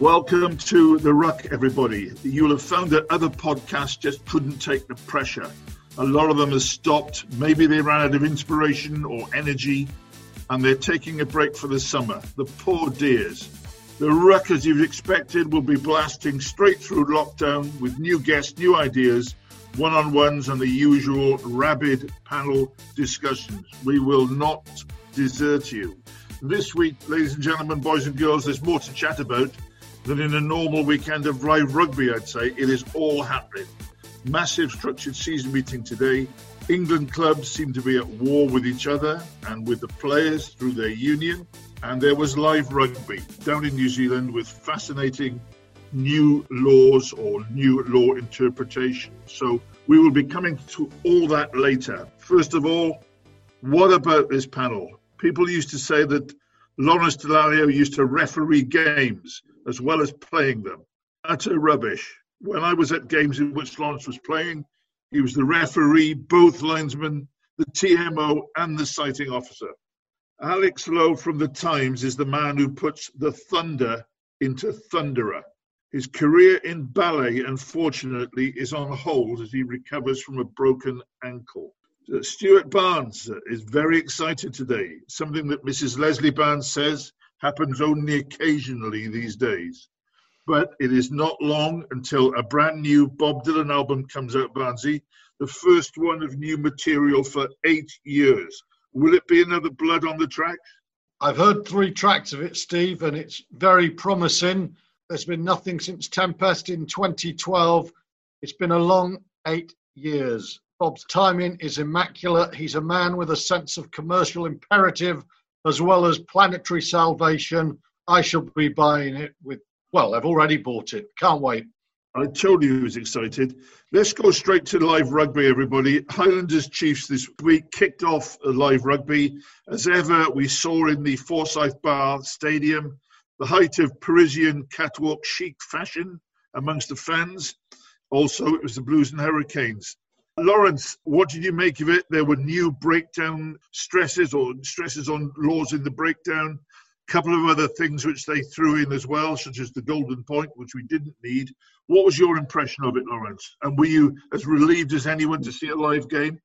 Welcome to The Ruck, everybody. You'll have found that other podcasts just couldn't take the pressure. A lot of them have stopped. Maybe they ran out of inspiration or energy, and they're taking a break for the summer. The poor dears. The Ruck, as you've expected, will be blasting straight through lockdown with new guests, new ideas, one on ones, and the usual rabid panel discussions. We will not desert you. This week, ladies and gentlemen, boys and girls, there's more to chat about than in a normal weekend of live rugby, I'd say. It is all happening. Massive structured season meeting today. England clubs seem to be at war with each other and with the players through their union. And there was live rugby down in New Zealand with fascinating new laws or new law interpretation. So we will be coming to all that later. First of all, what about this panel? People used to say that Lawrence Dallaglio used to referee games as well as playing them. Utter rubbish. When I was at games in which Lawrence was playing, he was the referee, both linesmen, the TMO, and the sighting officer. Alex Lowe from The Times is the man who puts the thunder into Thunderer. His career in ballet, unfortunately, is on hold as he recovers from a broken ankle. Uh, Stuart Barnes is very excited today, something that Mrs. Leslie Barnes says happens only occasionally these days. But it is not long until a brand new Bob Dylan album comes out, Barnsey, the first one of new material for eight years. Will it be another Blood on the Track? I've heard three tracks of it, Steve, and it's very promising. There's been nothing since Tempest in 2012. It's been a long eight years. Bob's timing is immaculate. He's a man with a sense of commercial imperative as well as planetary salvation. I shall be buying it with, well, I've already bought it. Can't wait. I told you he was excited. Let's go straight to live rugby, everybody. Highlanders Chiefs this week kicked off live rugby. As ever, we saw in the Forsyth Bar Stadium the height of Parisian catwalk chic fashion amongst the fans. Also, it was the Blues and Hurricanes. Lawrence, what did you make of it? There were new breakdown stresses or stresses on laws in the breakdown. A couple of other things which they threw in as well, such as the golden point, which we didn't need. What was your impression of it, Lawrence? And were you as relieved as anyone to see a live game?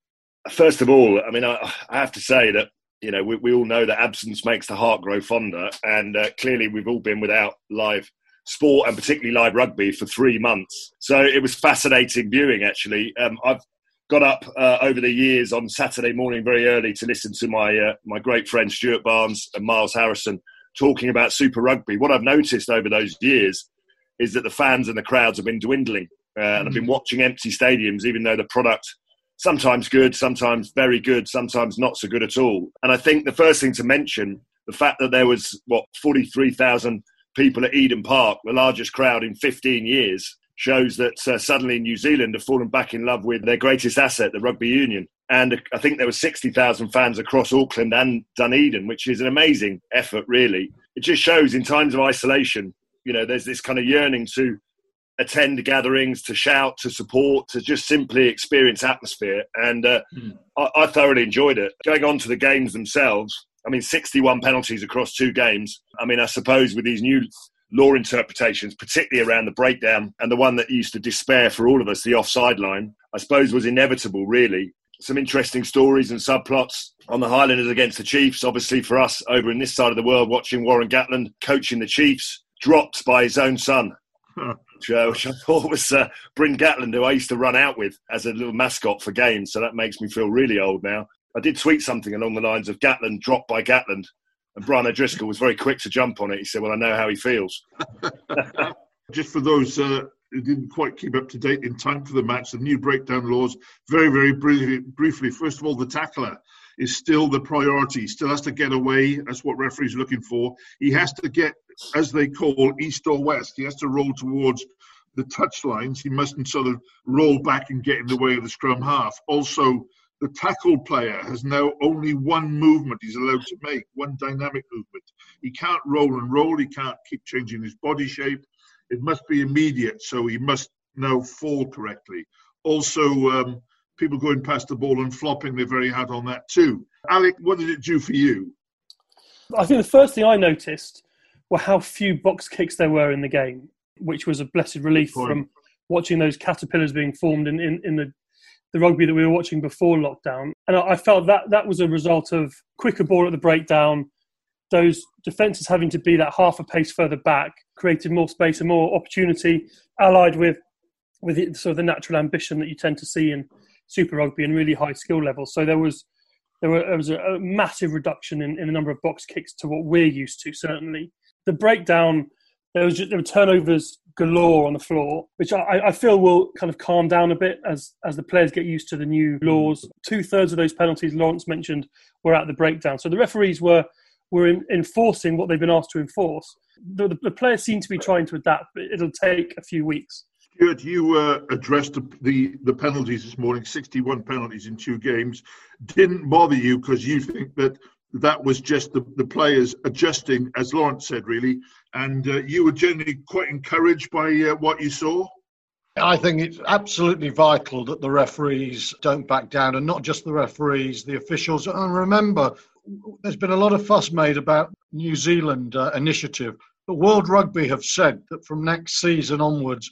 First of all, I mean, I, I have to say that you know we, we all know that absence makes the heart grow fonder, and uh, clearly we've all been without live sport and particularly live rugby for three months. So it was fascinating viewing. Actually, um, I've got up uh, over the years on Saturday morning very early to listen to my uh, my great friend Stuart Barnes and Miles Harrison talking about Super Rugby. What I've noticed over those years is that the fans and the crowds have been dwindling, uh, and I've been mm. watching empty stadiums, even though the product sometimes good, sometimes very good, sometimes not so good at all. And I think the first thing to mention the fact that there was what forty three thousand people at Eden Park, the largest crowd in 15 years, shows that uh, suddenly New Zealand have fallen back in love with their greatest asset, the rugby union. And I think there were 60,000 fans across Auckland and Dunedin, which is an amazing effort, really. It just shows in times of isolation, you know, there's this kind of yearning to attend gatherings, to shout, to support, to just simply experience atmosphere. And uh, mm. I, I thoroughly enjoyed it. Going on to the games themselves, I mean, 61 penalties across two games. I mean, I suppose with these new law interpretations, particularly around the breakdown and the one that used to despair for all of us, the offside line, I suppose was inevitable, really. Some interesting stories and subplots on the Highlanders against the Chiefs. Obviously, for us over in this side of the world, watching Warren Gatland coaching the Chiefs, dropped by his own son. which, uh, which, I thought was uh, Bryn Gatland, who I used to run out with as a little mascot for games. So that makes me feel really old now. I did tweet something along the lines of Gatland dropped by Gatland, and Brian O'Driscoll was very quick to jump on it. He said, "Well, I know how he feels." Just for those uh, who didn't quite keep up to date in time for the match, the new breakdown laws. Very, very briefly, briefly. First of all, the tackler is still the priority. Still has to get away. That's what referees are looking for. He has to get, as they call, east or west. He has to roll towards the touch lines. He mustn't sort of roll back and get in the way of the scrum half. Also, the tackle player has now only one movement he's allowed to make, one dynamic movement. He can't roll and roll, he can't keep changing his body shape. It must be immediate, so he must now fall correctly. Also, um, people going past the ball and flopping, they're very hard on that too. Alex, what did it do for you? I think the first thing I noticed were how few box kicks there were in the game, which was a blessed relief from watching those caterpillars being formed in, in, in the the rugby that we were watching before lockdown. And I felt that that was a result of quicker ball at the breakdown, those defences having to be that half a pace further back, created more space and more opportunity, allied with with the, sort of the natural ambition that you tend to see in Super Rugby and really high skill levels. So there was there, were, there was a, a massive reduction in, in the number of box kicks to what we're used to. Certainly, the breakdown there was just, there were turnovers galore on the floor, which I, I, feel will kind of calm down a bit as as the players get used to the new laws. Two thirds of those penalties Lawrence mentioned were at the breakdown, so the referees were were in, enforcing what they've been asked to enforce. The, the, the, players seem to be trying to adapt, but it'll take a few weeks. Stuart, you uh, addressed the, the, the penalties this morning, 61 penalties in two games. Didn't bother you because you think that that was just the, the players adjusting, as Lawrence said, really. And uh, you were generally quite encouraged by uh, what you saw. I think it's absolutely vital that the referees don't back down, and not just the referees, the officials. And remember, there's been a lot of fuss made about New Zealand uh, initiative, but World Rugby have said that from next season onwards,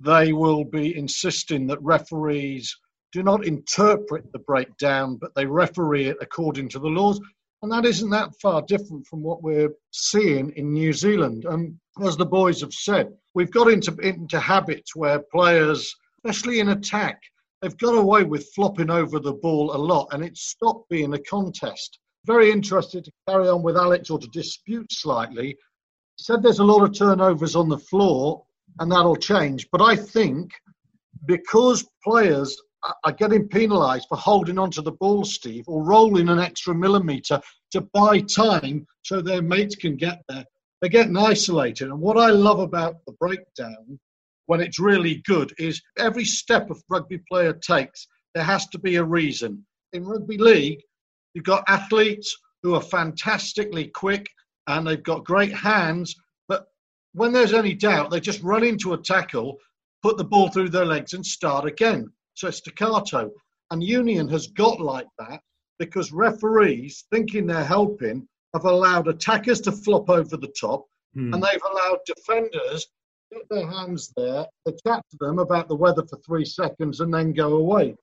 they will be insisting that referees do not interpret the breakdown, but they referee it according to the laws. And that isn't that far different from what we're seeing in New Zealand. And as the boys have said, we've got into, into habits where players, especially in attack, they've got away with flopping over the ball a lot and it's stopped being a contest. Very interested to carry on with Alex or to dispute slightly. He said there's a lot of turnovers on the floor and that'll change. But I think because players are getting penalised for holding onto the ball, Steve, or rolling an extra millimetre to buy time so their mates can get there. They're getting isolated. And what I love about the breakdown, when it's really good, is every step a rugby player takes, there has to be a reason. In rugby league, you've got athletes who are fantastically quick and they've got great hands, but when there's any doubt, they just run into a tackle, put the ball through their legs, and start again so it's staccato. And Union has got like that because referees, thinking they're helping, have allowed attackers to flop over the top hmm. and they've allowed defenders get their hands there, they chat to them about the weather for three seconds and then go away.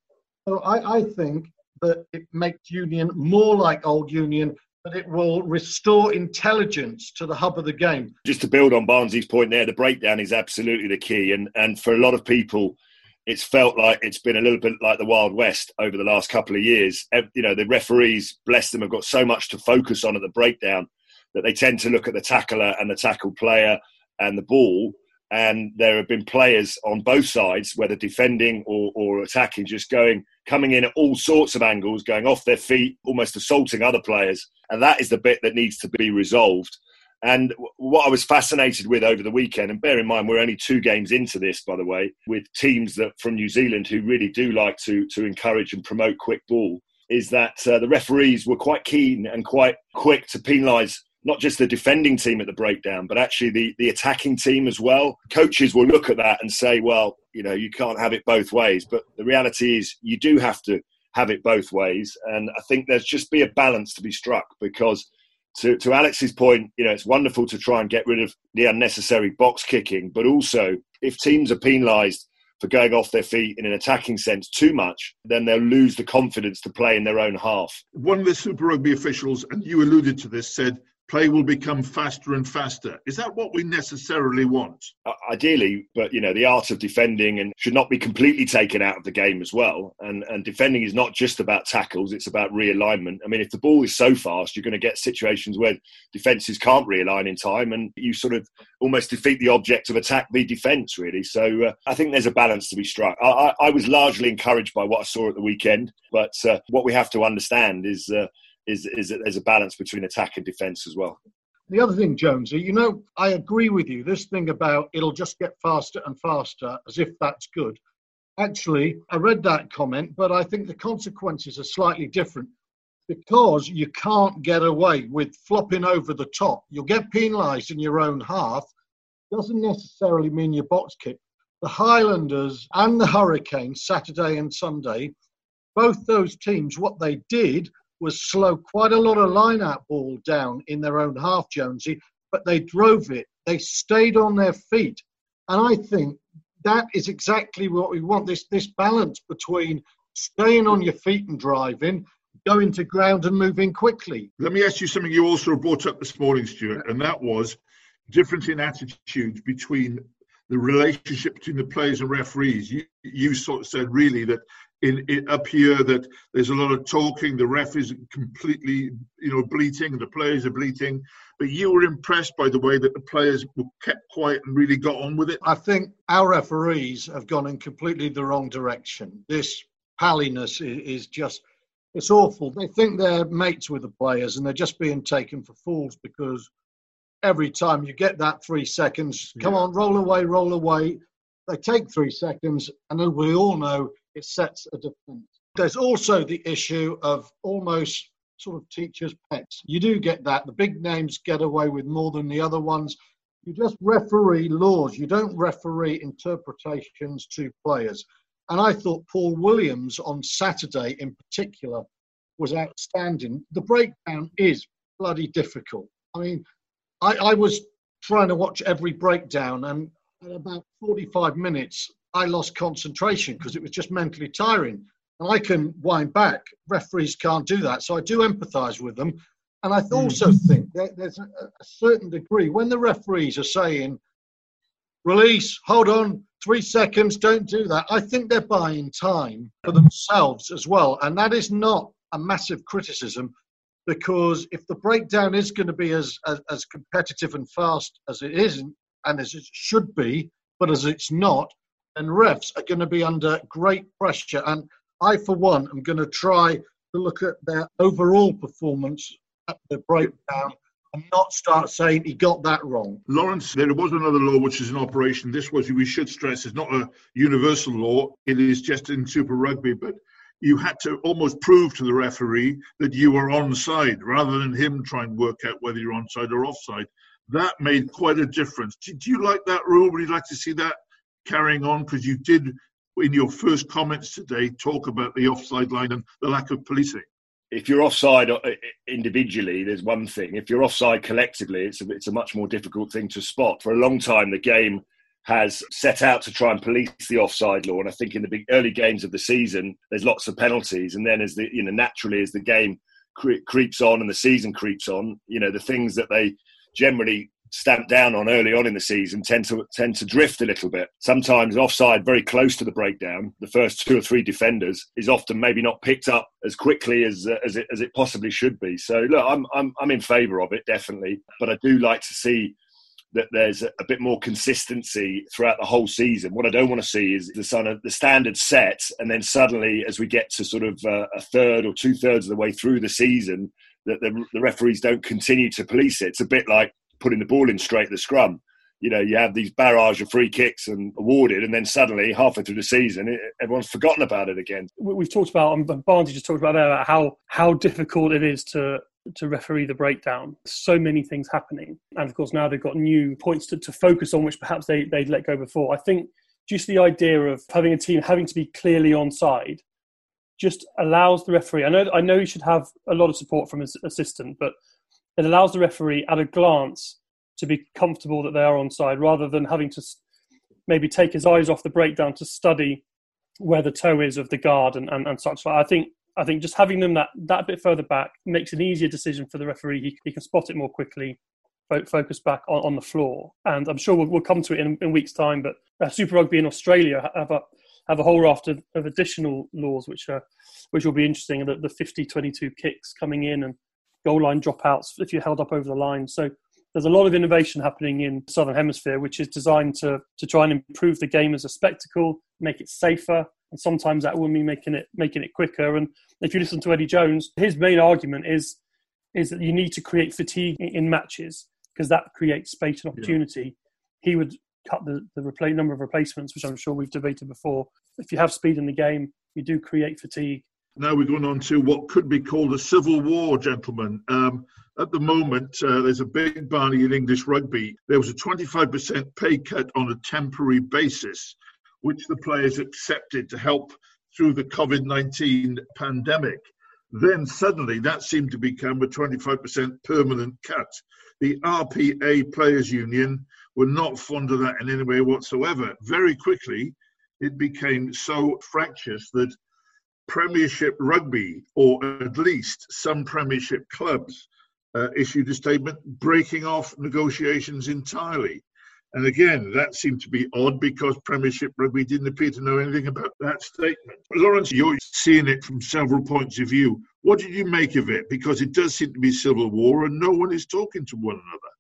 So I, I think that it makes Union more like old Union but it will restore intelligence to the hub of the game. Just to build on Barnsey's point there, the breakdown is absolutely the key. And, and for a lot of people, it's felt like it's been a little bit like the Wild West over the last couple of years. You know, the referees, bless them, have got so much to focus on at the breakdown that they tend to look at the tackler and the tackle player and the ball. And there have been players on both sides, whether defending or, or attacking, just going, coming in at all sorts of angles, going off their feet, almost assaulting other players. And that is the bit that needs to be resolved. And what I was fascinated with over the weekend, and bear in mind we're only two games into this, by the way, with teams that from New Zealand who really do like to to encourage and promote quick ball, is that uh, the referees were quite keen and quite quick to penalise not just the defending team at the breakdown, but actually the, the attacking team as well. Coaches will look at that and say, well, you know, you can't have it both ways. But the reality is, you do have to have it both ways. And I think there's just be a balance to be struck because. To, to Alex's point, you know, it's wonderful to try and get rid of the unnecessary box kicking, but also if teams are penalised for going off their feet in an attacking sense too much, then they'll lose the confidence to play in their own half. One of the Super Rugby officials, and you alluded to this, said play will become faster and faster. Is that what we necessarily want? Ideally, but you know, the art of defending and should not be completely taken out of the game as well. And and defending is not just about tackles; it's about realignment. I mean, if the ball is so fast, you're going to get situations where defenses can't realign in time, and you sort of almost defeat the object of attack, the defence, really. So uh, I think there's a balance to be struck. I, I, I, was largely encouraged by what I saw at the weekend, but uh, what we have to understand is uh, is is that there's a balance between attack and defence as well. The other thing, Jonesy, you know, I agree with you. This thing about it'll just get faster and faster, as if that's good. Actually, I read that comment, but I think the consequences are slightly different because you can't get away with flopping over the top. You'll get penalised in your own half. Doesn't necessarily mean your box kick. The Highlanders and the Hurricanes, Saturday and Sunday, both those teams, what they did was slow quite a lot of line out ball down in their own half, Jonesy, but they drove it. They stayed on their feet. And I think that is exactly what we want this, this balance between staying on your feet and driving, going to ground and moving quickly. Let me ask you something you also brought up this morning, Stuart, and that was difference in attitudes between the relationship between the players and referees. You, you sort of said really that in, in, up here that there's a lot of talking. The ref is completely, you know, bleating. The players are bleating. But you were impressed by the way that the players were kept quiet and really got on with it. I think our referees have gone in completely the wrong direction. This palliness is, is just. It's awful. They think they're mates with the players and they're just being taken for fools because every time you get that three seconds, come yeah. on, roll away, roll away. They take three seconds, and then we all know it sets a defence. There's also the issue of almost sort of teachers' pets. You do get that. The big names get away with more than the other ones. You just referee laws. You don't referee interpretations to players. And I thought Paul Williams on Saturday in particular was outstanding. The breakdown is bloody difficult. I mean, I, I was trying to watch every breakdown, and at about 45 minutes, I lost concentration because it was just mentally tiring. And I can wind back. Referees can't do that. So I do empathise with them. And I also mm-hmm. think that there's a, a certain degree when the referees are saying, release, hold on, three seconds, don't do that. I think they're buying time for themselves as well. And that is not a massive criticism because if the breakdown is going to be as, as, as competitive and fast as it is and as it should be, but as it's not, and refs are going to be under great pressure. And I, for one, am going to try to look at their overall performance at the breakdown and not start saying he got that wrong. Lawrence, there was another law which is in operation. This was, we should stress, is not a universal law. It is just in Super Rugby, but you had to almost prove to the referee that you were onside rather than him try and work out whether you're onside or offside. That made quite a difference. Do, you like that rule? Would you like to see that carrying on? Because you did, in your first comments today, talk about the offside line and the lack of policing. If you're offside uh, individually, there's one thing. If you're offside collectively, it's a, it's a much more difficult thing to spot. For a long time, the game has set out to try and police the offside law, and I think in the big early games of the season, there's lots of penalties, and then as the you know naturally as the game cre- creeps on and the season creeps on, you know the things that they generally stamped down on early on in the season tend to tend to drift a little bit. Sometimes offside, very close to the breakdown, the first two or three defenders is often maybe not picked up as quickly as uh, as it as it possibly should be. So look, I'm I'm I'm in favour of it definitely, but I do like to see that there's a bit more consistency throughout the whole season. What I don't want to see is the sort the standard set, and then suddenly, as we get to sort of uh, a third or two thirds of the way through the season, that the, the referees don't continue to police it. It's a bit like putting the ball in straight at the scrum. You know, you have these barrage of free kicks and awarded, and then suddenly, halfway through the season, it, everyone's forgotten about it again. We've talked about, um, Barney just talked about there, how how difficult it is to to referee the breakdown. So many things happening. And of course, now they've got new points to, to focus on, which perhaps they, they'd let go before. I think just the idea of having a team having to be clearly on side just allows the referee. I know, I know he should have a lot of support from his assistant, but it allows the referee at a glance to be comfortable that they are on side rather than having to maybe take his eyes off the breakdown to study where the toe is of the guard and, and, and such. I think I think just having them that, that bit further back makes an easier decision for the referee. He, he can spot it more quickly, focus back on, on the floor. And I'm sure we'll, we'll come to it in, in weeks' time. But uh, Super Rugby in Australia have a have a whole raft of, of additional laws which are which will be interesting. The, the 50-22 kicks coming in and goal line dropouts if you're held up over the line. So there's a lot of innovation happening in southern hemisphere, which is designed to to try and improve the game as a spectacle, make it safer, and sometimes that will mean making it making it quicker. And if you listen to Eddie Jones, his main argument is is that you need to create fatigue in matches because that creates space and opportunity. Yeah. He would cut the, the replay, number of replacements, which I'm sure we've debated before. If you have speed in the game, you do create fatigue. Now we're going on to what could be called a civil war, gentlemen. Um, at the moment, uh, there's a big barney in English rugby. There was a 25% pay cut on a temporary basis, which the players accepted to help through the COVID 19 pandemic. Then suddenly that seemed to become a 25% permanent cut. The RPA Players Union were not fond of that in any way whatsoever. Very quickly, it became so fractious that Premiership Rugby, or at least some Premiership clubs, uh, issued a statement breaking off negotiations entirely. And again, that seemed to be odd because Premiership Rugby didn't appear to know anything about that statement. Lawrence, you're seeing it from several points of view. What did you make of it? Because it does seem to be civil war and no one is talking to one another.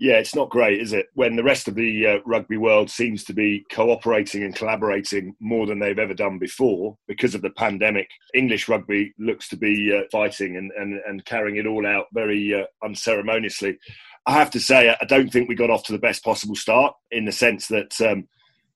Yeah, it's not great, is it? When the rest of the uh, rugby world seems to be cooperating and collaborating more than they've ever done before because of the pandemic, English rugby looks to be uh, fighting and, and, and carrying it all out very uh, unceremoniously. I have to say, I don't think we got off to the best possible start in the sense that um,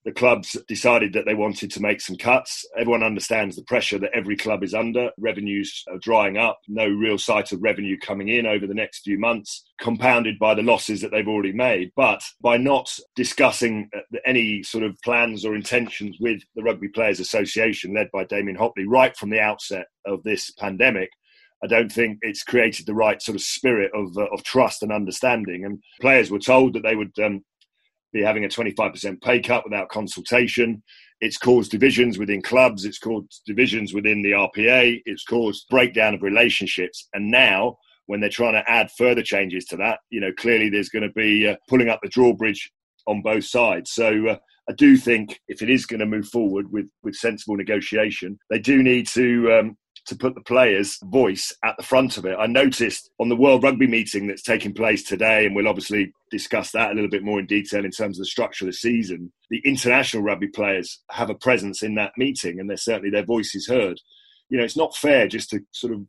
the clubs decided that they wanted to make some cuts. Everyone understands the pressure that every club is under. Revenues are drying up, no real sight of revenue coming in over the next few months, compounded by the losses that they've already made. But by not discussing uh, any sort of plans or intentions with the Rugby Players Association, led by Damian Hopley, right from the outset of this pandemic, I don't think it's created the right sort of spirit of, uh, of trust and understanding. And players were told that they would um, be having a 25% pay cut without consultation. It's caused divisions within clubs. It's caused divisions within the RPA. It's caused breakdown of relationships. And now, when they're trying to add further changes to that, you know, clearly there's going to be uh, pulling up the drawbridge on both sides. So uh, I do think if it is going to move forward with with sensible negotiation, they do need to um, to put the players' voice at the front of it. I noticed on the World Rugby meeting that's taking place today, and we'll obviously discuss that a little bit more in detail in terms of the structure of the season. The international rugby players have a presence in that meeting, and they're certainly their voice is heard. You know, it's not fair just to sort of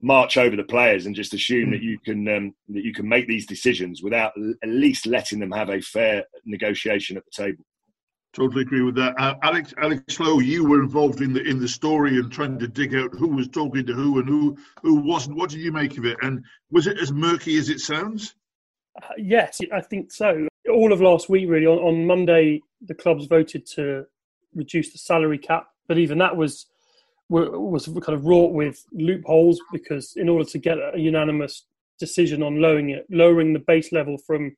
march over the players and just assume that you can um, that you can make these decisions without at least letting them have a fair negotiation at the table. Totally agree with that. Uh, Alex, Alex Lowe, you were involved in the in the story and trying to dig out who was talking to who and who who wasn't. What did you make of it? And was it as murky as it sounds? Uh, yes, I think so. All of last week, really, on, on Monday, the clubs voted to reduce the salary cap, but even that was was kind of wrought with loopholes because in order to get a unanimous decision on lowering it, lowering the base level from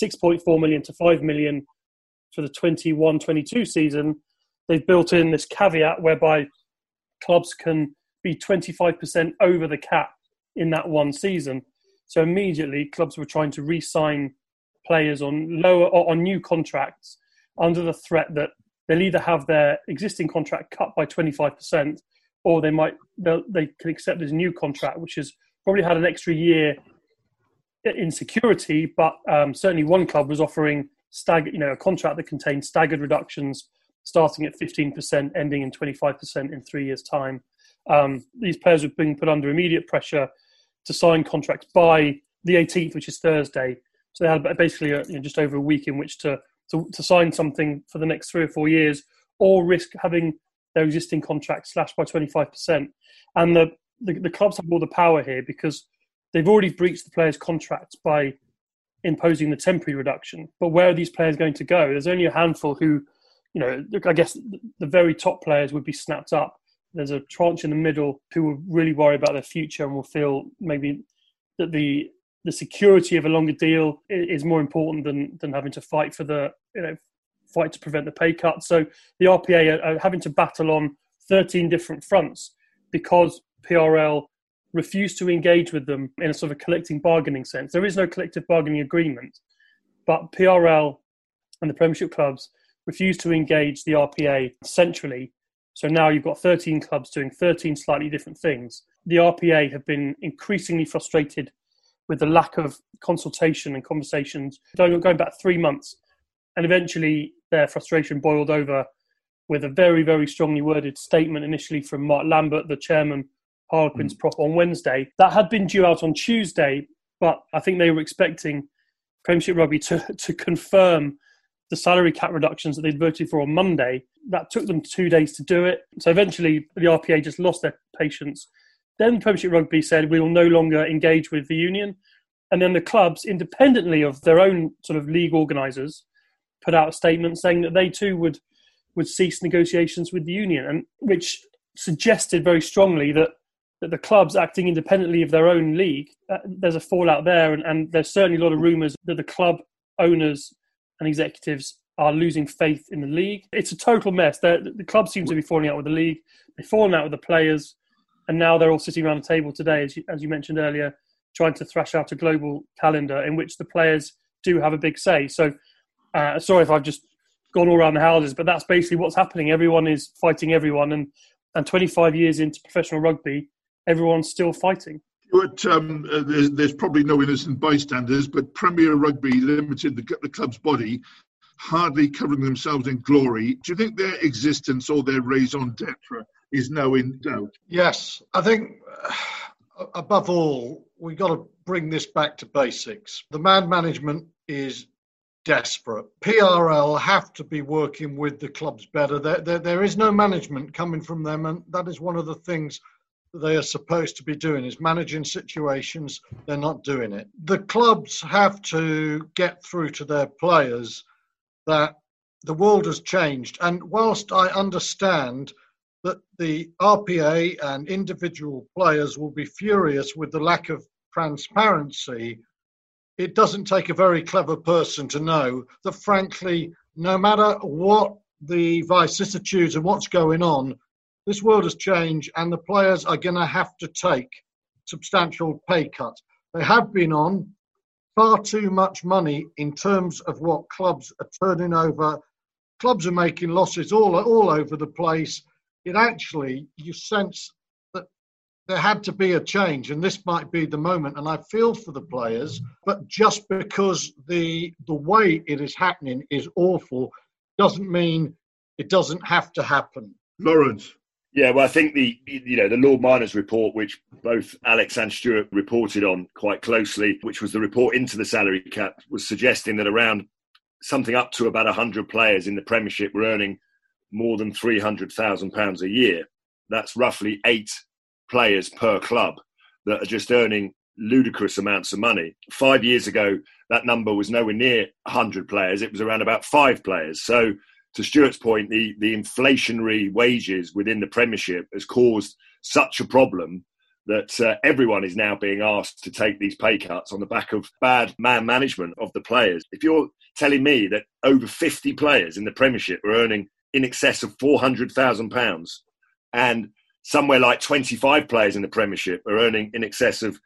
6.4 million to 5 million for the 21 22 season, they've built in this caveat whereby clubs can be 25% over the cap in that one season. So immediately, clubs were trying to re sign players on lower or on new contracts under the threat that they'll either have their existing contract cut by 25% or they might they can accept this new contract which has probably had an extra year in security but um, certainly one club was offering staggered, you know, a contract that contains staggered reductions starting at 15%, ending in 25% in three years' time. Um, these players are being put under immediate pressure to sign contracts by the 18th, which is Thursday. So they had basically a, you know, just over a week in which to, to, to sign something for the next three or four years, or risk having their existing contract slashed by 25%. And the, the, the clubs have all the power here because they've already breached the players' contracts by imposing the temporary reduction. But where are these players going to go? There's only a handful who, you know, I guess the very top players would be snapped up. There's a tranche in the middle who will really worry about their future and will feel maybe that the the security of a longer deal is more important than than having to fight for the you know fight to prevent the pay cut. So the RPA are, having to battle on 13 different fronts because PRL refused to engage with them in a sort of collective bargaining sense. There is no collective bargaining agreement, but PRL and the Premiership clubs refused to engage the RPA centrally. So now you've got 13 clubs doing 13 slightly different things. The RPA have been increasingly frustrated with the lack of consultation and conversations going back three months. And eventually their frustration boiled over with a very, very strongly worded statement initially from Mark Lambert, the chairman Harlequins mm. prop on Wednesday. That had been due out on Tuesday, but I think they were expecting Premiership Rugby to, to confirm the salary cap reductions that they'd voted for on Monday. That took them two days to do it. So eventually the RPA just lost their patience. Then Premiership Rugby said, we will no longer engage with the union. And then the clubs, independently of their own sort of league organisers, put out a statement saying that they too would would cease negotiations with the union, and which suggested very strongly that that the clubs acting independently of their own league, uh, there's a fallout there, and, and there's certainly a lot of rumours that the club owners and executives are losing faith in the league. It's a total mess. The club seems to be falling out with the league. They've fallen out with the players, and now they're all sitting around the table today, as you, as you mentioned earlier, trying to thrash out a global calendar in which the players do have a big say. So, uh, sorry if I've just gone all around the houses, but that's basically what's happening. Everyone is fighting everyone, and and 25 years into professional rugby, everyone's still fighting. But um, uh, there's, there's, probably no innocent bystanders, but Premier Rugby Limited, the, the club's body, hardly covering themselves in glory. Do you think their existence or their raison d'etre is now in doubt? Yes, I think uh, above all, we've got to bring this back to basics. The man management is desperate. PRL have to be working with the clubs better. There, there, there is no management coming from them, and that is one of the things they are supposed to be doing is managing situations they're not doing it. The clubs have to get through to their players that the world has changed. And whilst i understand that the rpa and individual players will be furious with the lack of transparency it doesn't take a very clever person to know that frankly no matter what the vicissitudes and what's going on this world has changed, and the players are going to have to take substantial pay cuts. They have been on far too much money in terms of what clubs are turning over. Clubs are making losses all all over the place. It actually you sense that there had to be a change, and this might be the moment. And I feel for the players, but just because the the way it is happening is awful, doesn't mean it doesn't have to happen. Lawrence. Yeah, well, I think the you know the Lord Myners report, which both Alex and Stuart reported on quite closely, which was the report into the salary cap, was suggesting that around something up to about hundred players in the Premiership were earning more than three hundred thousand pounds a year. That's roughly eight players per club that are just earning ludicrous amounts of money. Five years ago, that number was nowhere near 100 players. It was around about five players. So to Stuart's point, the, the inflationary wages within the Premiership has caused such a problem that uh, everyone is now being asked to take these pay cuts on the back of bad man management of the players. If you're telling me that over 50 players in the Premiership are earning in excess of £400,000 and somewhere like 25 players in the Premiership are earning in excess of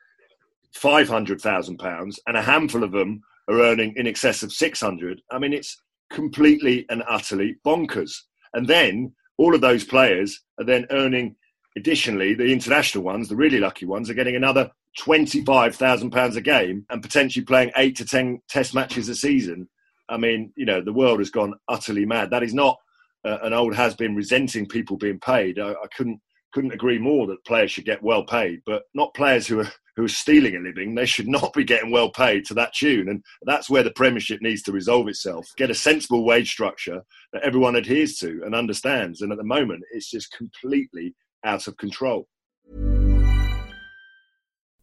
£500,000 and a handful of them are earning in excess of 600 I mean, it's completely and utterly bonkers. And then all of those players are then earning, additionally, the international ones, the really lucky ones, are getting another £25,000 a game and potentially playing eight to 10 test matches a season. I mean, you know, the world has gone utterly mad. That is not uh, an old has been resenting people being paid. I, I couldn't couldn't agree more that players should get well paid, but not players who are who are stealing a living. They should not be getting well paid to that tune, and that's where the Premiership needs to resolve itself. Get a sensible wage structure that everyone adheres to and understands. And at the moment, it's just completely out of control.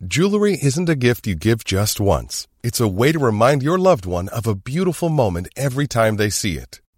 Jewelry isn't a gift you give just once. It's a way to remind your loved one of a beautiful moment every time they see it.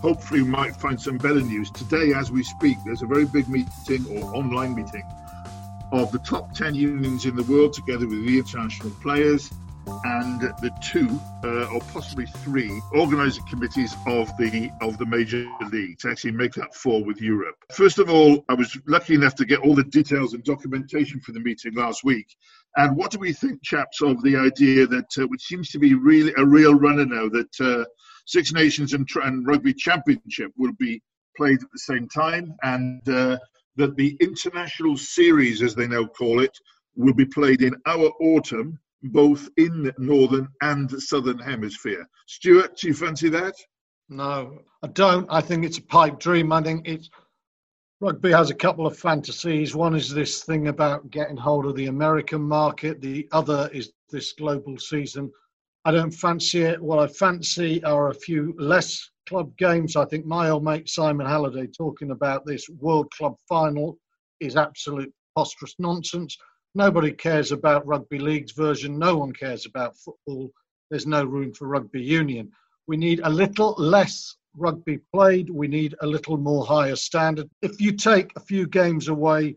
hopefully, we might find some better news. Today, as we speak, there's a very big meeting or online meeting of the top 10 unions in the world together with the international players and the two uh, or possibly three organizing committees of the of the major league to actually make that four with Europe. First of all, I was lucky enough to get all the details and documentation for the meeting last week. And what do we think, chaps, of the idea that uh, which seems to be really a real runner now that uh, Six Nations and, and Rugby Championship will be played at the same time and uh, that the international series, as they now call it, will be played in our autumn, both in northern and southern hemisphere. Stuart, do you fancy that? No, I don't. I think it's a pipe dream. I think it's rugby has a couple of fantasies. One is this thing about getting hold of the American market. The other is this global season. I don't fancy it. What I fancy are a few less club games. I think my old mate Simon Halliday talking about this World Club final is absolute preposterous nonsense. Nobody cares about rugby league's version. No one cares about football. There's no room for rugby union. We need a little less rugby played. We need a little more higher standard. If you take a few games away,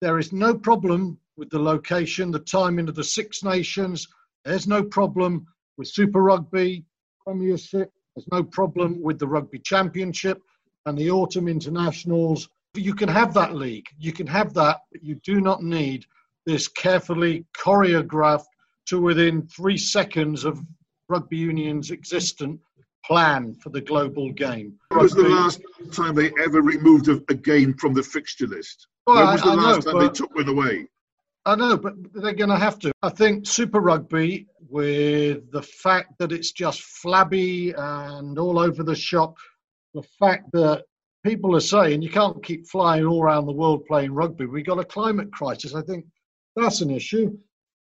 there is no problem with the location, the timing of the Six Nations. There's no problem with Super Rugby, Premiership, there's no problem with the Rugby Championship and the Autumn Internationals. You can have that league. You can have that, but you do not need this carefully choreographed to within three seconds of rugby union's existent plan for the global game. When was the last time they ever removed a, game from the fixture list? Well, when was the I- I last know, time they took one away? I know, but they're going to have to. I think Super Rugby, with the fact that it's just flabby and all over the shop, the fact that people are saying you can't keep flying all around the world playing rugby. We've got a climate crisis. I think that's an issue.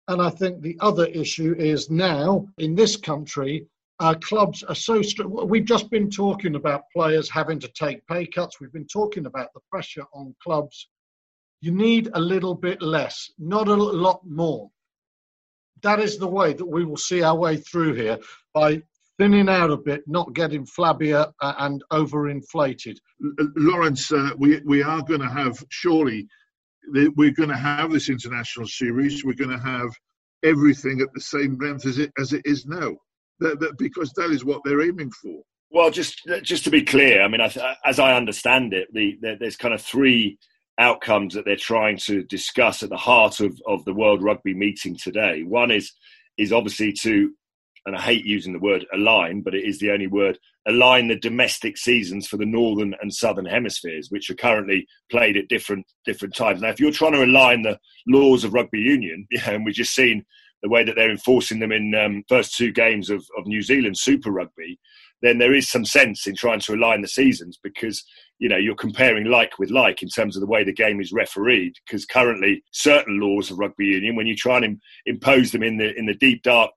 And I think the other issue is now in this country, our clubs are so strict. We've just been talking about players having to take pay cuts. We've been talking about the pressure on clubs you need a little bit less, not a lot more. That is the way that we will see our way through here by thinning out a bit, not getting flabbier uh, and overinflated. Lawrence, uh, we we are going to have surely we're going to have this international series. We're going to have everything at the same length as it as it is now, that, that, because that is what they're aiming for. Well, just just to be clear, I mean, I as I understand it, the, there, there's kind of three outcomes that they're trying to discuss at the heart of, of the World Rugby meeting today. One is is obviously to and I hate using the word align, but it is the only word, align the domestic seasons for the northern and southern hemispheres, which are currently played at different different times. Now, if you're trying to align the laws of rugby union, yeah, and we've just seen the way that they're enforcing them in um, first two games of, of New Zealand Super Rugby, then there is some sense in trying to align the seasons because you know you're comparing like with like in terms of the way the game is refereed because currently certain laws of rugby union when you try and Im- impose them in the in the deep dark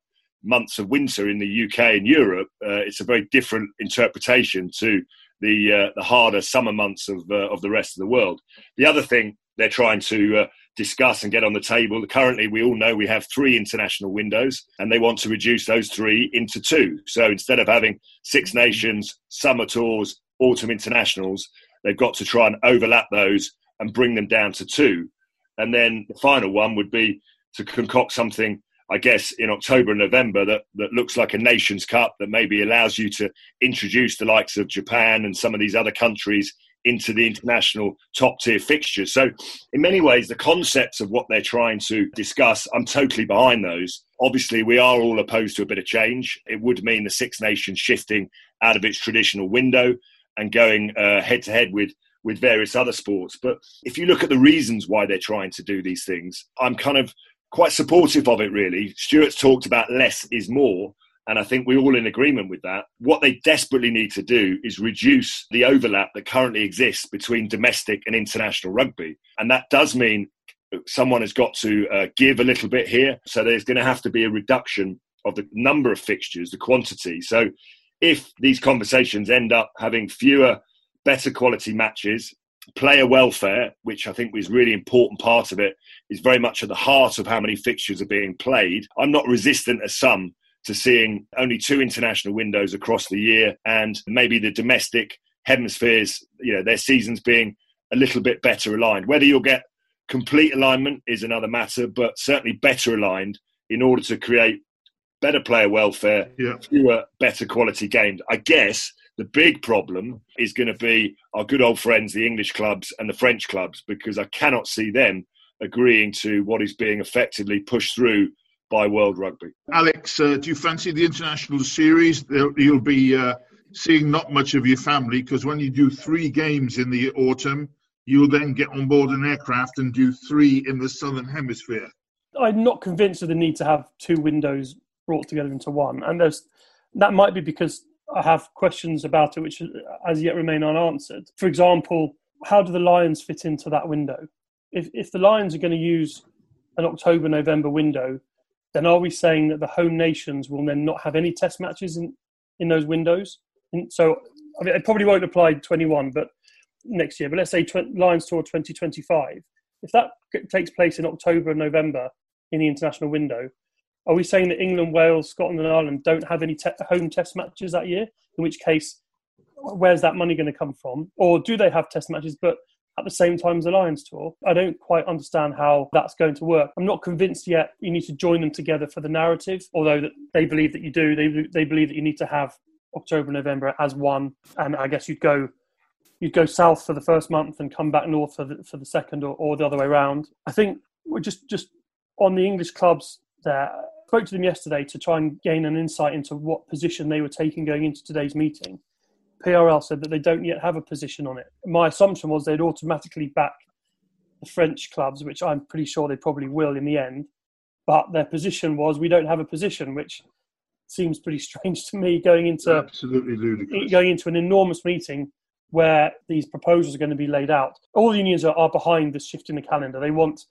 months of winter in the UK and Europe uh, it's a very different interpretation to the uh, the harder summer months of uh, of the rest of the world. The other thing they're trying to uh, discuss and get on the table. Currently, we all know we have three international windows, and they want to reduce those three into two. So instead of having Six Nations, summer tours, autumn internationals, they've got to try and overlap those and bring them down to two. And then the final one would be to concoct something, I guess, in October and November that, that looks like a Nations Cup that maybe allows you to introduce the likes of Japan and some of these other countries into the international top tier fixtures. So, in many ways, the concepts of what they're trying to discuss, I'm totally behind those. Obviously, we are all opposed to a bit of change. It would mean the Six Nations shifting out of its traditional window and going head to head with with various other sports. But if you look at the reasons why they're trying to do these things, I'm kind of quite supportive of it, really. Stuart's talked about less is more. And I think we're all in agreement with that. What they desperately need to do is reduce the overlap that currently exists between domestic and international rugby. And that does mean someone has got to uh, give a little bit here. So there's going to have to be a reduction of the number of fixtures, the quantity. So if these conversations end up having fewer, better quality matches, player welfare, which I think was really important part of it, is very much at the heart of how many fixtures are being played. I'm not resistant as some to seeing only two international windows across the year and maybe the domestic hemispheres, you know, their seasons being a little bit better aligned. Whether you'll get complete alignment is another matter, but certainly better aligned in order to create better player welfare, yeah. fewer better quality games. I guess the big problem is going to be our good old friends, the English clubs and the French clubs, because I cannot see them agreeing to what is being effectively pushed through by World Rugby. Alex, uh, do you fancy the international series? You'll be uh, seeing not much of your family because when you do three games in the autumn, you'll then get on board an aircraft and do three in the southern hemisphere. I'm not convinced of the need to have two windows brought together into one, and there's that might be because I have questions about it which as yet remain unanswered. For example, how do the Lions fit into that window? If if the Lions are going to use an October November window then are we saying that the home nations will then not have any test matches in, in those windows? And so I mean, it probably won't apply 21, but next year. But let's say tw- Lions Tour 2025. If that takes place in October and November in the international window, are we saying that England, Wales, Scotland, and Ireland don't have any te- home test matches that year? In which case, where's that money going to come from? Or do they have test matches, but at the same time as the Lions tour. I don't quite understand how that's going to work. I'm not convinced yet you need to join them together for the narrative, although that they believe that you do. They, they believe that you need to have October, November as one. And I guess you'd go you'd go south for the first month and come back north for the, for the second or, or the other way around. I think we're just, just on the English clubs there. I spoke to them yesterday to try and gain an insight into what position they were taking going into today's meeting. PRL said that they don't yet have a position on it. My assumption was they'd automatically back the French clubs, which I'm pretty sure they probably will in the end. But their position was we don't have a position, which seems pretty strange to me going into absolutely ludicrous. going into an enormous meeting where these proposals are going to be laid out. All the unions are, are behind this shift in the calendar. They want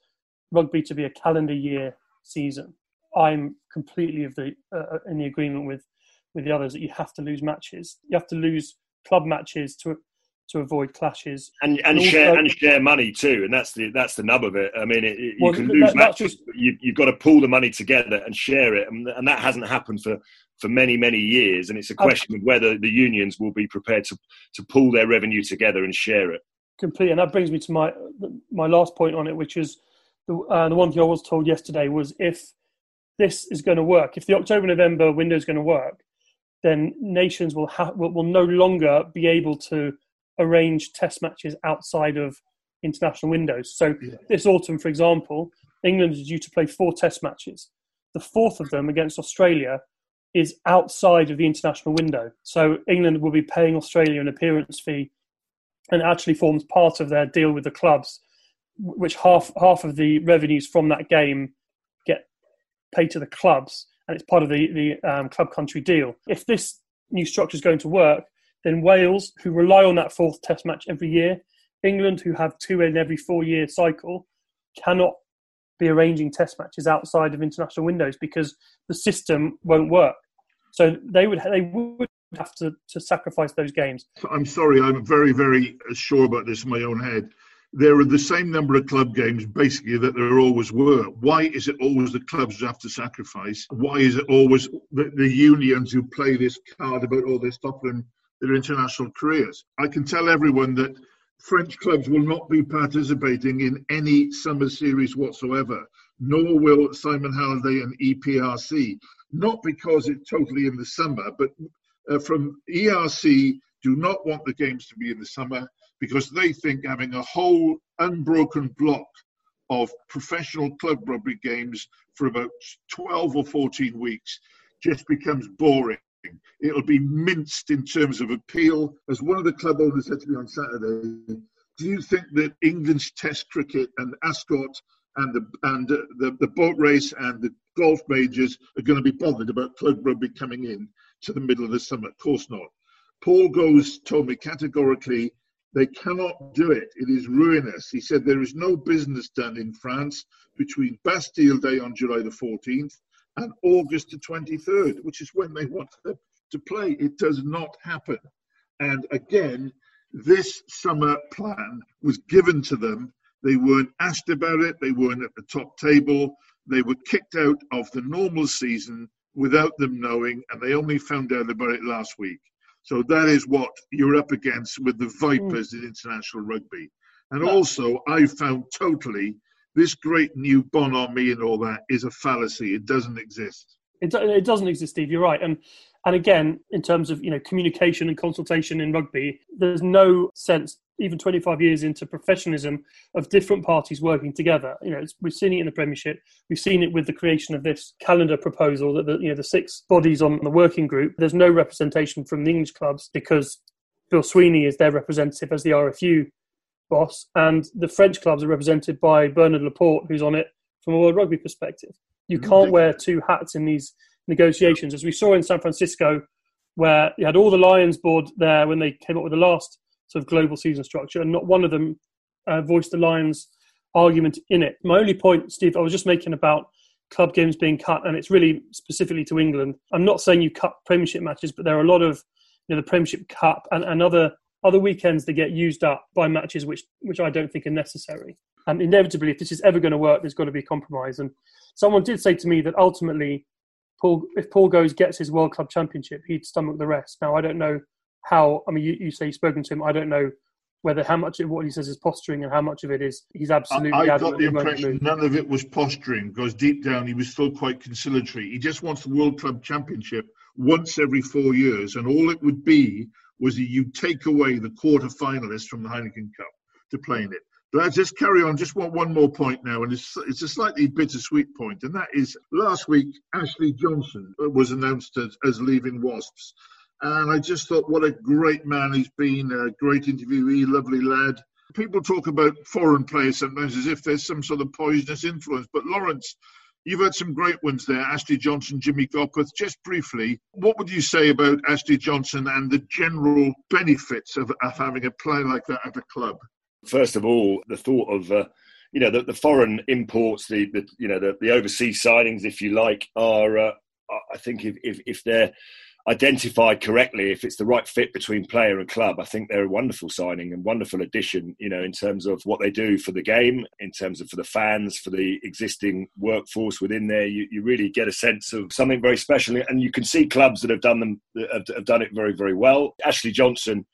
rugby to be a calendar year season. I'm completely of the uh, in the agreement with with the others that you have to lose matches. You have to lose club matches to to avoid clashes and and, and also, share and share money too. And that's the that's the nub of it. I mean, it, you well, can lose that, matches, just, you, you've got to pull the money together and share it, and, and that hasn't happened for for many many years. And it's a question of whether the unions will be prepared to to pull their revenue together and share it. Completely, and that brings me to my my last point on it, which is the uh, the one thing I was told yesterday was if this is going to work, if the October November window is going to work, then nations will, ha- will, will no longer be able to arrange test matches outside of international windows. So yeah. this autumn, for example, England is due to play four test matches. The fourth of them against Australia is outside of the international window. So England will be paying Australia an appearance fee and actually forms part of their deal with the clubs, which half half of the revenues from that game get paid to the clubs, and it's part of the the um, club country deal. If this new structure is going to work, then Wales, who rely on that fourth Test match every year, England, who have two in every four year cycle, cannot be arranging test matches outside of international windows because the system won't work. So they would they would have to, to sacrifice those games. I'm sorry, I'm very very sure about this in my own head. There are the same number of club games basically that there always were. Why is it always the clubs who have to sacrifice? Why is it always the, the unions who play this card about all oh, they're stopping their international careers? I can tell everyone that French clubs will not be participating in any summer series whatsoever, nor will Simon Halliday and EPCR. Not because it's totally in the summer, but uh, from ERC do not want the games to be in the summer because they think having a whole unbroken block of professional club rugby games for about 12 or 14 weeks just becomes boring. It'll be minced in terms of appeal. As one of the club owners said to me on Saturday, do you think that England's Test cricket and Ascot and the and the, the boat race and the golf majors are going to be bothered about club rugby coming in to the middle of the summer? Of course not. Paul Goze told me categorically they cannot do it. It is ruinous. He said there is no business done in France between Bastille Day on July the 14th and August the 23rd, which is when they want to, to play. It does not happen. And again, this summer plan was given to them. They weren't asked about it, they weren't at the top table. They were kicked out of the normal season without them knowing, and they only found out about it last week. So that is what you're up against with the Vipers mm. in international rugby. And also, I found totally this great new bonhomie and all that is a fallacy. It doesn't exist. It, it doesn't exist, Steve. You're right. And and again, in terms of you know communication and consultation in rugby, there's no sense even 25 years into professionalism of different parties working together. You know, we've seen it in the Premiership. We've seen it with the creation of this calendar proposal that the, you know the six bodies on the working group. There's no representation from the English clubs because Bill Sweeney is their representative as the RFU boss, and the French clubs are represented by Bernard Laporte, who's on it from a World Rugby perspective. You can't wear two hats in these negotiations, as we saw in San Francisco, where you had all the Lions board there when they came up with the last sort of global season structure, and not one of them uh, voiced the Lions argument in it. My only point, Steve, I was just making about club games being cut, and it's really specifically to England. I'm not saying you cut Premiership matches, but there are a lot of you know the Premiership Cup and, and other other weekends that get used up by matches which which I don't think are necessary. And inevitably, if this is ever going to work, there's got to be a compromise. And someone did say to me that ultimately, Paul, if Paul Goze gets his World Club Championship, he'd stomach the rest. Now I don't know how. I mean, you, you say you've spoken to him. I don't know whether how much of what he says is posturing and how much of it is he's absolutely. I, I got the impression none of it was posturing because deep down he was still quite conciliatory. He just wants the World Club Championship once every four years, and all it would be was that you take away the quarter finalists from the Heineken Cup to play in it. I just carry on. Just want one more point now, and it's it's a slightly bittersweet point, and that is last week Ashley Johnson uh, was announced as, as leaving Wasps, and I just thought, what a great man he's been, a great interviewee, lovely lad. People talk about foreign players sometimes as if there's some sort of poisonous influence. But Lawrence, you've had some great ones there Ashley Johnson, Jimmy Gopperth. Just briefly, what would you say about Ashley Johnson and the general benefits of, of having a player like that at a club? First of all, the thought of. Uh you know the, the foreign imports, the, the you know the, the overseas signings, if you like, are uh, I think if, if, if they're identified correctly, if it's the right fit between player and club, I think they're a wonderful signing and wonderful addition, you know, in terms of what they do for the game, in terms of for the fans, for the existing workforce within there. You, you really get a sense of something very special. And you can see clubs that have done them, have, have done it very, very well. Ashley Johnson,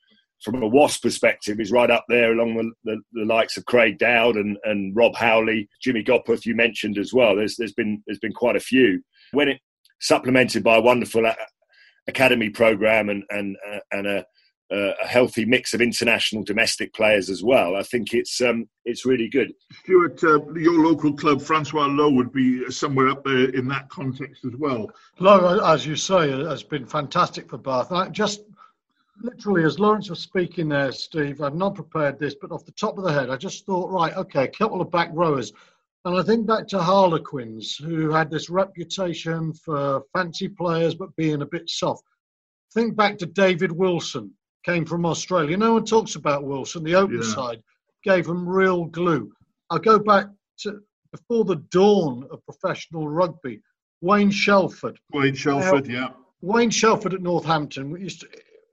from a Wasp perspective, is right up there along the, the, the, likes of Craig Dowd and, and Rob Howley, Jimmy Gopperth, you mentioned as well. There's, there's been there's been quite a few. When it supplemented by a wonderful academy program and and uh, and a uh, a healthy mix of international, domestic players as well. I think it's um, it's really good. Stuart, uh, your local club, Francois Louw, would be somewhere up there in that context as well. Louw, as you say, has been fantastic for Bath. And just literally, as Lawrence was speaking there, Steve, I've not prepared this, but off the top of the head, I just thought, right, okay, a couple of back rowers. And I think back to Harlequins, who had this reputation for fancy players but being a bit soft. Think back to David Wilson, came from Australia. No one talks about Wilson. The open yeah. side gave him real glue. I go back to before the dawn of professional rugby. Wayne Shelford. Wayne Shelford, yeah. Wayne Shelford at Northampton.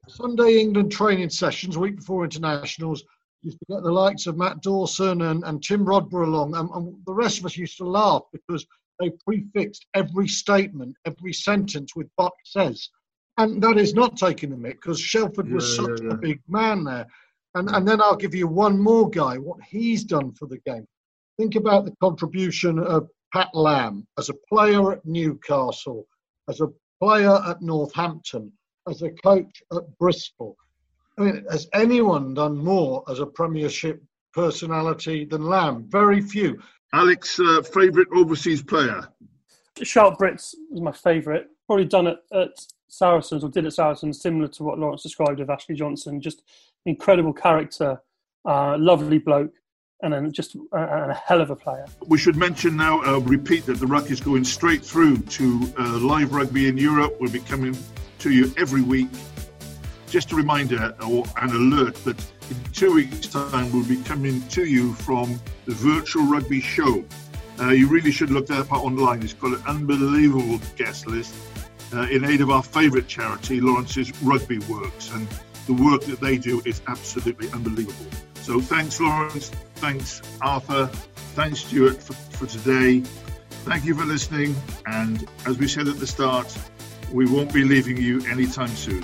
We used to, Sunday England training sessions, week before internationals. Used to get the likes of Matt Dawson and, and Tim Rodber along, and, and the rest of us used to laugh because they prefixed every statement, every sentence with "Buck says." and that is not taking the mick because Shelford was yeah, such yeah, yeah. a big man there. And and then I'll give you one more guy. What he's done for the game. Think about the contribution of Pat Lam as a player at Newcastle, as a player at Northampton, as a coach at Bristol. I mean, has anyone done more as a Premiership personality than Lam? Very few. Alex, uh, favourite overseas player? Schalk Brits is my favourite. Probably done it at Saracens or did at Saracens, similar to what Lawrence described of Ashley Johnson. Just incredible character, uh, lovely bloke, and then just a, a, hell of a player. We should mention now, uh, repeat that the Ruck is going straight through to uh, live rugby in Europe. We'll be coming to you every week. Just a reminder or an alert that in two weeks' time we'll be coming to you from the virtual rugby show. Uh, you really should look that up online. It's got an unbelievable guest list uh, in aid of our favourite charity, Lawrence's Rugby Works. And the work that they do is absolutely unbelievable. So thanks, Lawrence. Thanks, Arthur. Thanks, Stuart, for, for today. Thank you for listening. And as we said at the start, we won't be leaving you anytime soon.